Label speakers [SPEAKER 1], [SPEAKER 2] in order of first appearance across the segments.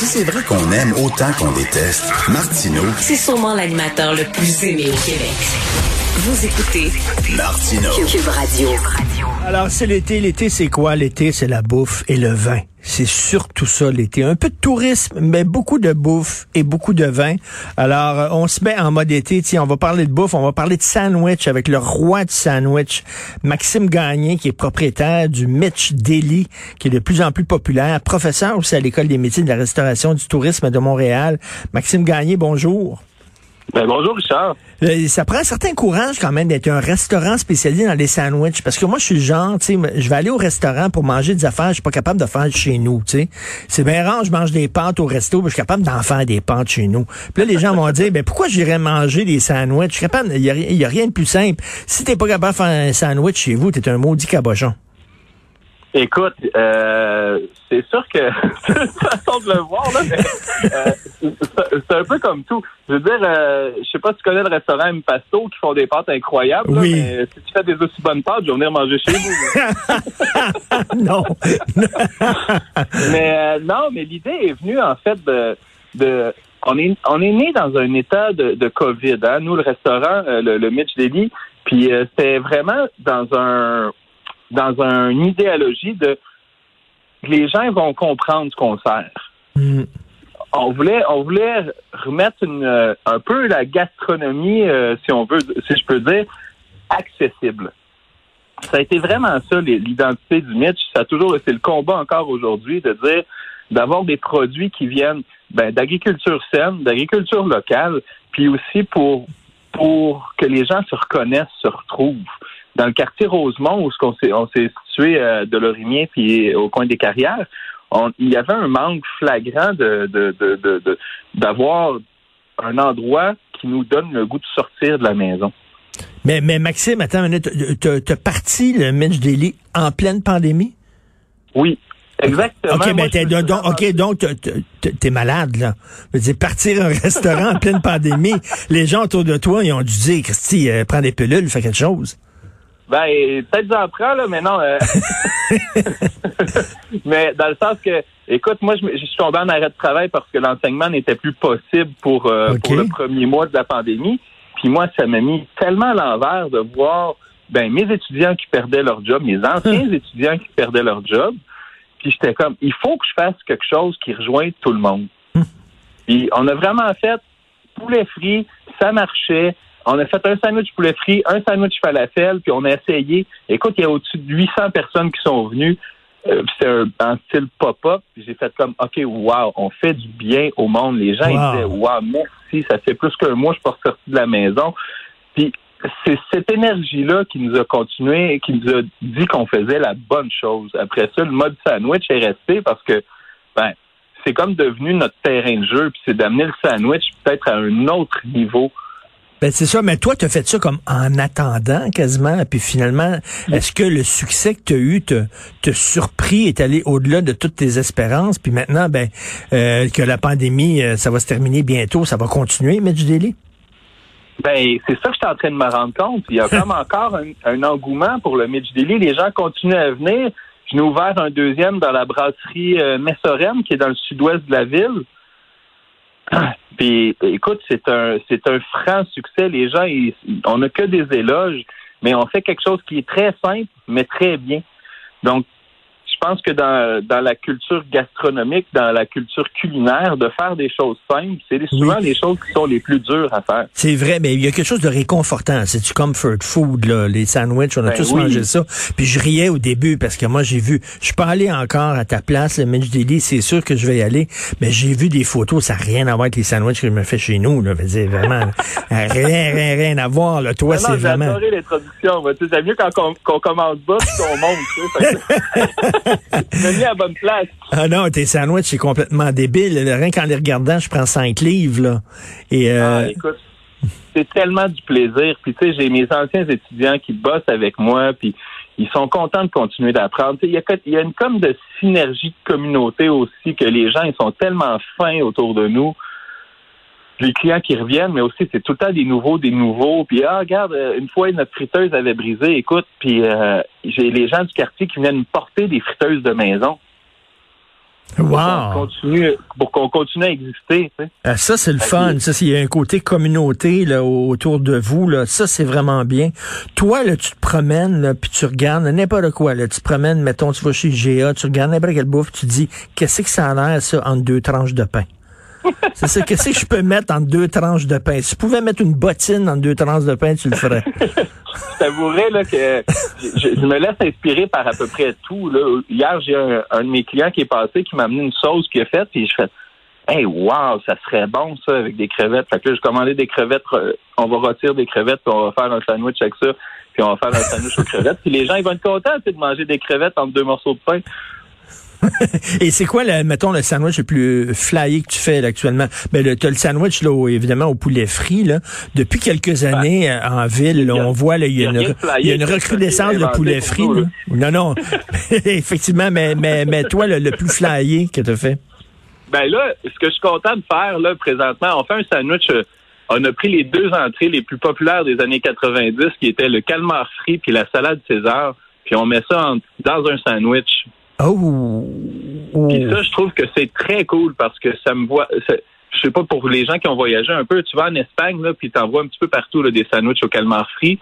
[SPEAKER 1] Si c'est vrai qu'on aime autant qu'on déteste, Martineau,
[SPEAKER 2] C'est sûrement l'animateur le plus aimé au Québec. Vous écoutez
[SPEAKER 1] Martineau.
[SPEAKER 2] Cube Radio.
[SPEAKER 3] Alors, c'est l'été. L'été, c'est quoi? L'été, c'est la bouffe et le vin. C'est surtout ça, l'été. Un peu de tourisme, mais beaucoup de bouffe et beaucoup de vin. Alors, euh, on se met en mode été. Tiens, on va parler de bouffe, on va parler de sandwich avec le roi du sandwich, Maxime Gagné, qui est propriétaire du Mitch Deli, qui est de plus en plus populaire, professeur aussi à l'École des métiers de la restauration du tourisme de Montréal. Maxime Gagné, bonjour.
[SPEAKER 4] Ben, bonjour, Richard.
[SPEAKER 3] Euh, Ça prend un certain courage quand même d'être un restaurant spécialisé dans les sandwichs. Parce que moi, je suis le genre, tu sais, je vais aller au restaurant pour manger des affaires, je suis pas capable de faire chez nous, tu sais. C'est bien rare, je mange des pâtes au resto, mais je suis capable d'en faire des pâtes chez nous. Puis là, les gens vont dire, ben pourquoi j'irais manger des sandwichs? Je suis capable, il y, a rien de plus simple. Si t'es pas capable de faire un sandwich chez vous, t'es un maudit cabochon.
[SPEAKER 4] Écoute, euh, c'est sûr que c'est une façon de le voir, là, mais euh, c'est- un peu comme tout. Je veux dire, euh, je sais pas si tu connais le restaurant Impasto qui font des pâtes incroyables, là,
[SPEAKER 3] Oui.
[SPEAKER 4] mais si tu fais des aussi bonnes pâtes, je vais venir manger chez vous.
[SPEAKER 3] non.
[SPEAKER 4] mais euh, non, mais l'idée est venue en fait de, de on est on est né dans un état de, de Covid, hein, nous le restaurant, euh, le, le Mitch Deli, puis euh, c'était vraiment dans un dans un- une idéologie de les gens vont comprendre ce qu'on sert.
[SPEAKER 3] Hmm.
[SPEAKER 4] On voulait on voulait remettre une, euh, un peu la gastronomie, euh, si on veut, si je peux dire, accessible. Ça a été vraiment ça l'identité du Mitch. Ça a toujours c'est le combat encore aujourd'hui de dire d'avoir des produits qui viennent ben, d'agriculture saine, d'agriculture locale, puis aussi pour pour que les gens se reconnaissent, se retrouvent. Dans le quartier Rosemont, où qu'on s'est on s'est situé euh, de Lorimier puis au coin des carrières, on- il y avait un manque flagrant de de- de- de- de- d'avoir un endroit qui nous donne le goût de sortir de la maison.
[SPEAKER 3] Mais, mais Maxime, attends une minute. T'as- parti le Mitch Daily en pleine pandémie?
[SPEAKER 4] Oui, exactement.
[SPEAKER 3] OK,
[SPEAKER 4] Moi,
[SPEAKER 3] ben, donc, OK, donc, t'es- t'es t'es malade, là. Je veux dire, partir un restaurant en pleine pandémie, les gens autour de toi, ils ont dû dire, Christy, euh, prends des pilules, fais quelque chose.
[SPEAKER 4] Ben, peut-être j'en prends, là, mais non. euh, mais dans le sens que, écoute, moi, je, suis tombé en arrêt de travail parce que l'enseignement n'était plus possible pour, euh, pour le premier mois de la pandémie. Puis moi, ça m'a mis tellement à l'envers de voir ben, mes étudiants qui perdaient leur job, mes anciens étudiants qui perdaient leur job. Puis j'étais comme, il faut que je fasse quelque chose qui rejoigne tout le monde. Puis on a vraiment fait poulet frit, ça marchait. On a fait un sandwich poulet frit, un sandwich falafel, puis on a essayé. Écoute, il y a au-dessus de 800 personnes qui sont venues. Euh, c'est un, style pop-up. J'ai fait comme, OK, wow, on fait du bien au monde. Les gens,
[SPEAKER 3] Wow.
[SPEAKER 4] ils disaient, wow, merci, ça fait plus qu'un mois, je suis pas sorti de la maison. Puis c'est cette énergie-là qui nous a continué, qui nous a dit qu'on faisait la bonne chose. Après ça, le mode sandwich est resté parce que, ben, c'est comme devenu notre terrain de jeu, puis c'est d'amener le sandwich peut-être à un autre niveau.
[SPEAKER 3] Ben, c'est ça, mais toi, t'as fait ça comme en attendant quasiment, puis finalement, est-ce que le succès que t'as eu te, te surpris, est allé au-delà de toutes tes espérances, puis maintenant, ben, euh, que la pandémie, euh, ça va se terminer bientôt, ça va continuer, Mitch Daily?
[SPEAKER 4] Ben, c'est ça que je suis en train de me rendre compte. Il y a comme encore un, un engouement pour le Mitch Daily. Les gens continuent à venir. Je n'ai ouvert un deuxième dans la brasserie euh, Messorem, qui est dans le sud-ouest de la ville. Puis, écoute, c'est un, c'est un franc succès. Les gens, ils- on n'a que des éloges, mais on fait quelque chose qui est très simple, mais très bien. Donc, pense que dans, dans la culture gastronomique, dans la culture culinaire, de faire des choses simples, c'est souvent les choses qui sont les plus dures à faire.
[SPEAKER 3] C'est vrai, mais il y a quelque chose de réconfortant. C'est du comfort food, là, les sandwichs, on a
[SPEAKER 4] Ben
[SPEAKER 3] tous
[SPEAKER 4] oui.
[SPEAKER 3] mangé ça. Puis je riais au début parce que moi, j'ai vu, je suis pas allé encore à ta place, le Mitch Daily, c'est sûr que je vais y aller, mais j'ai vu des photos, ça n'a rien à voir avec les sandwichs que je me fais chez nous, là. Je veux dire, vraiment, là, rien, rien, rien à voir, là. Toi, c'est
[SPEAKER 4] j'ai
[SPEAKER 3] vraiment...
[SPEAKER 4] adoré l'introduction. moi. Tu sais, C'est mieux quand on, qu'on commence bas puis qu'on monte. me mis à la bonne place.
[SPEAKER 3] Ah non, tes sandwichs, c'est complètement débile. Rien qu'en les regardant, je prends cinq livres, là. Et, euh,
[SPEAKER 4] Ah, écoute, c'est tellement du plaisir. Puis tu sais, j'ai mes anciens étudiants qui bossent avec moi, puis ils sont contents de continuer d'apprendre. Tu sais, Il y, a, il y a une comme de synergie de communauté aussi que les gens ils sont tellement fins autour de nous. Les clients qui reviennent, mais aussi c'est tout le temps des nouveaux, des nouveaux. Puis ah regarde, euh, une fois notre friteuse avait brisé, écoute, puis euh, j'ai les gens du quartier qui viennent me porter des friteuses de maison pour qu'on
[SPEAKER 3] wow!
[SPEAKER 4] continue, pour qu'on continue à exister. tu sais.
[SPEAKER 3] Ah, ça, c'est le fun. Ça, c'est- il y a un côté communauté là, autour de vous. Là. Ça, c'est vraiment bien. Toi, là, tu te promènes, là, puis tu regardes n'importe quoi. Là. Tu te promènes, mettons, tu vas chez GA, tu regardes n'importe quelle bouffe, tu dis, qu'est-ce que ça a l'air, ça, entre deux tranches de pain? C'est ça. Qu'est-ce que je peux mettre entre deux tranches de pain? Si tu pouvais mettre une bottine entre deux tranches de pain, tu le ferais.
[SPEAKER 4] t'avouerais là, que je, me laisse inspirer par à peu près tout. Là. Hier, j'ai un, de mes clients qui est passé qui m'a amené une sauce qu'il a faite, puis je fais Hey, wow, ça serait bon ça avec des crevettes. Fait que là, je commandais des crevettes, on va retirer des crevettes, puis on va faire un sandwich avec ça, puis on va faire un sandwich aux crevettes. Puis les gens, ils vont être contents de manger des crevettes entre deux morceaux de pain.
[SPEAKER 3] Et c'est quoi, le, mettons, le sandwich le plus flyé que tu fais là, actuellement? Ben, le, t'as le sandwich, là, évidemment, au poulet frit. Là. Depuis quelques années, euh, en ville, là,
[SPEAKER 4] a-
[SPEAKER 3] on voit il y a,
[SPEAKER 4] y
[SPEAKER 3] une, y a recrudescence de poulet frit.
[SPEAKER 4] nous,
[SPEAKER 3] là. Non, non. Effectivement, mais, mais, mais toi, le, le plus flyé que tu fait?
[SPEAKER 4] Ben là, ce que je suis content de faire là présentement, on fait un sandwich. euh, on a pris les deux entrées les plus populaires des années 90, qui étaient le calmar frit puis la salade César, puis on met ça en- dans un sandwich.
[SPEAKER 3] Oh!
[SPEAKER 4] Puis ça, je trouve que c'est très cool parce que ça me voit. Je sais pas pour les gens qui ont voyagé un peu, tu vas en Espagne là, puis t'en un petit peu partout des sandwichs au calmar frit.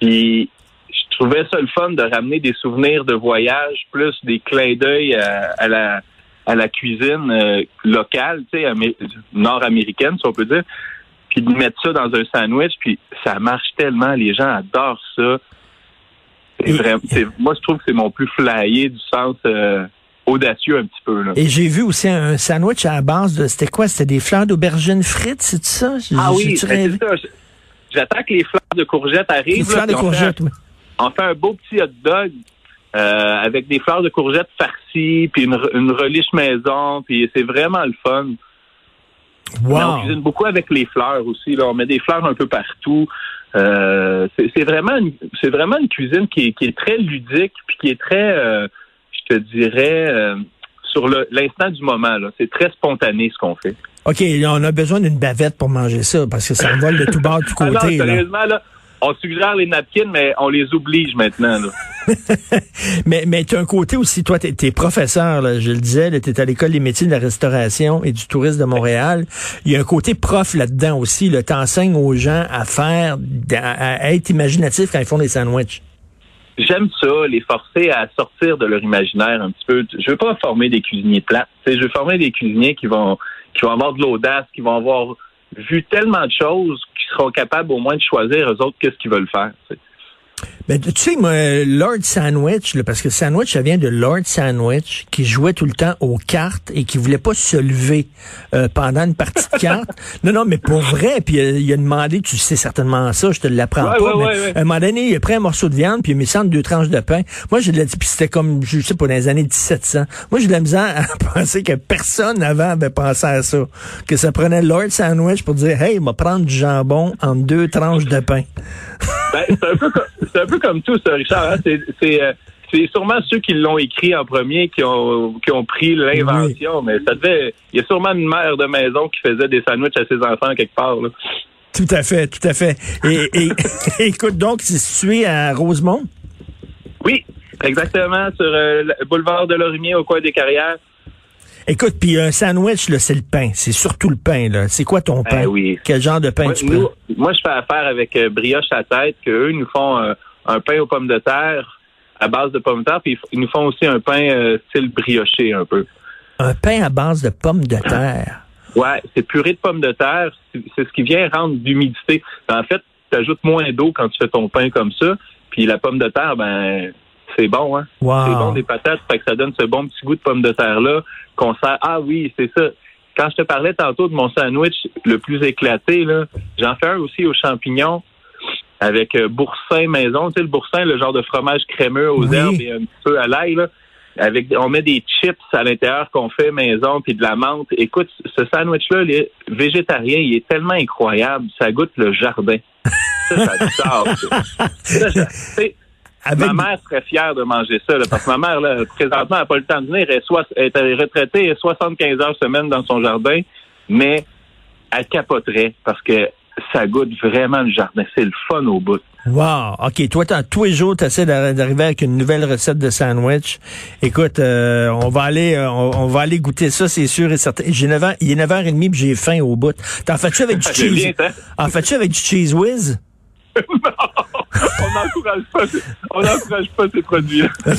[SPEAKER 4] Puis je trouvais ça le fun de ramener des souvenirs de voyage plus des clins d'œil à, la à la cuisine euh, locale, tu sais, amé- nord-américaine, si on peut dire, puis de mettre ça dans un sandwich, puis ça marche tellement, les gens adorent ça. C'est vraiment, moi, je trouve que c'est mon plus flyé du sens euh, audacieux un petit peu. Là.
[SPEAKER 3] Et j'ai vu aussi un sandwich à la base de, c'était quoi? C'était des fleurs d'aubergine frites, c'est ça?
[SPEAKER 4] Ah oui, ben, c'est ça. J'attends que les fleurs de courgettes arrivent.
[SPEAKER 3] fleurs
[SPEAKER 4] là,
[SPEAKER 3] de
[SPEAKER 4] puis on fait
[SPEAKER 3] courgettes, oui.
[SPEAKER 4] on fait un beau petit hot dog euh, avec des fleurs de courgettes farcies, puis une, une reliche maison, puis c'est vraiment le fun. Mais on
[SPEAKER 3] Wow!
[SPEAKER 4] cuisine beaucoup avec les fleurs aussi. Là. On met des fleurs un peu partout. Euh, c'est vraiment, une- c'est vraiment une cuisine qui est, qui est très ludique, puis qui est très, euh, je te dirais, euh, sur l'instant du moment. là. C'est très spontané ce qu'on fait.
[SPEAKER 3] OK, on a besoin d'une bavette pour manger ça, parce que ça vole de tout bord, de tout
[SPEAKER 4] Ah
[SPEAKER 3] côté. là,
[SPEAKER 4] on suggère les napkins, mais on les oblige maintenant. Là.
[SPEAKER 3] Mais, mais tu as un côté aussi, toi, tu es, professeur, là, je le disais, tu es à l'École des métiers de la restauration et du tourisme de Montréal. Il y a un côté prof là-dedans aussi. Tu enseignes aux gens à faire, à, à être imaginatifs quand ils font des sandwichs.
[SPEAKER 4] J'aime ça, les forcer à sortir de leur imaginaire un petit peu. Je veux pas former des cuisiniers plates. Je veux former des cuisiniers qui vont qui vont avoir de l'audace, qui vont avoir vu tellement de choses, qui seront capables au moins de choisir eux autres qu'est-ce qu'ils veulent faire.
[SPEAKER 3] Ben, tu sais, moi, Lord Sandwich, là, parce que Sandwich, ça vient de Lord Sandwich, qui jouait tout le temps aux cartes et qui voulait pas se lever euh, pendant une partie de cartes. non, non, mais pour vrai, puis euh, il a demandé, tu sais certainement ça, je te l'apprends
[SPEAKER 4] Ouais,
[SPEAKER 3] pas,
[SPEAKER 4] ouais,
[SPEAKER 3] mais
[SPEAKER 4] ouais,
[SPEAKER 3] à un moment donné, il a pris un morceau de viande, puis il a mis ça entre deux tranches de pain. Moi, j'ai de la, puis c'était comme, je sais pas, dans les années 1700. Moi, j'ai de la misère à penser que personne avant avait pensé à ça. Que ça prenait Lord Sandwich pour dire, hey, il va prendre du jambon entre deux tranches de pain.
[SPEAKER 4] Ben, c'est un peu comme c'est un peu comme tout ça, Richard. hein. C'est c'est euh, c'est sûrement ceux qui l'ont écrit en premier qui ont qui ont pris l'invention, mais ça devait. Il y a sûrement une mère de maison qui faisait des sandwichs à ses enfants quelque part. Là.
[SPEAKER 3] Tout à fait, tout à fait. Et, et écoute, donc, c'est situé à Rosemont?
[SPEAKER 4] Oui, exactement sur euh, le boulevard de Lorimier au coin des carrières.
[SPEAKER 3] Écoute, puis un sandwich, c'est le pain. C'est surtout le pain, là. C'est quoi ton pain?
[SPEAKER 4] Ben oui.
[SPEAKER 3] Quel genre de pain
[SPEAKER 4] Moi,
[SPEAKER 3] tu
[SPEAKER 4] nous-
[SPEAKER 3] prends?
[SPEAKER 4] moi, je fais affaire avec euh, Brioche à tête, qu'eux nous font euh, un pain aux pommes de terre à base de pommes de terre, puis ils nous font aussi un pain euh, style brioché un peu.
[SPEAKER 3] Un pain à base de pommes de terre.
[SPEAKER 4] Ouais, c'est purée de pommes de terre. C'est c'est ce qui vient rendre d'humidité. En fait, tu ajoutes moins d'eau quand tu fais ton pain comme ça. Puis la pomme de terre, ben, c'est bon, hein?
[SPEAKER 3] Wow.
[SPEAKER 4] C'est bon des patates, fait que ça donne ce bon petit goût de pomme de terre-là qu'on sert. Ah oui, c'est ça. Quand je te parlais tantôt de mon sandwich le plus éclaté, là, j'en fais un aussi aux champignons avec euh, boursin maison. Tu sais, le boursin, le genre de fromage crémeux aux
[SPEAKER 3] Oui.
[SPEAKER 4] herbes et un petit peu à l'ail, là. avec on met des chips à l'intérieur qu'on fait maison puis de la menthe. Écoute, ce sandwich-là, il est végétarien, il est tellement incroyable, ça goûte le jardin. Ça, ça. Ça, sais,
[SPEAKER 3] Avec-
[SPEAKER 4] Ma mère serait fière de manger ça, là, parce que ma mère, là, présentement, elle n'a pas le temps de venir. Elle elle est retraitée elle est 75 heures semaine dans son jardin, mais elle capoterait parce que ça goûte vraiment le jardin. C'est le fun au bout.
[SPEAKER 3] Wow. OK. Toi, tous les jours, tu essaies d'arriver avec une nouvelle recette de sandwich. Écoute, euh, on va aller euh, on, on va aller goûter ça, c'est sûr et certain. J'ai 9 ans, il est 9h30 puis j'ai faim au bout. T'en fais-tu avec du cheese?
[SPEAKER 4] hein?
[SPEAKER 3] En fais-tu avec du cheese whiz?
[SPEAKER 4] on n'encourage pas, on n'encourage pas ces produits-là.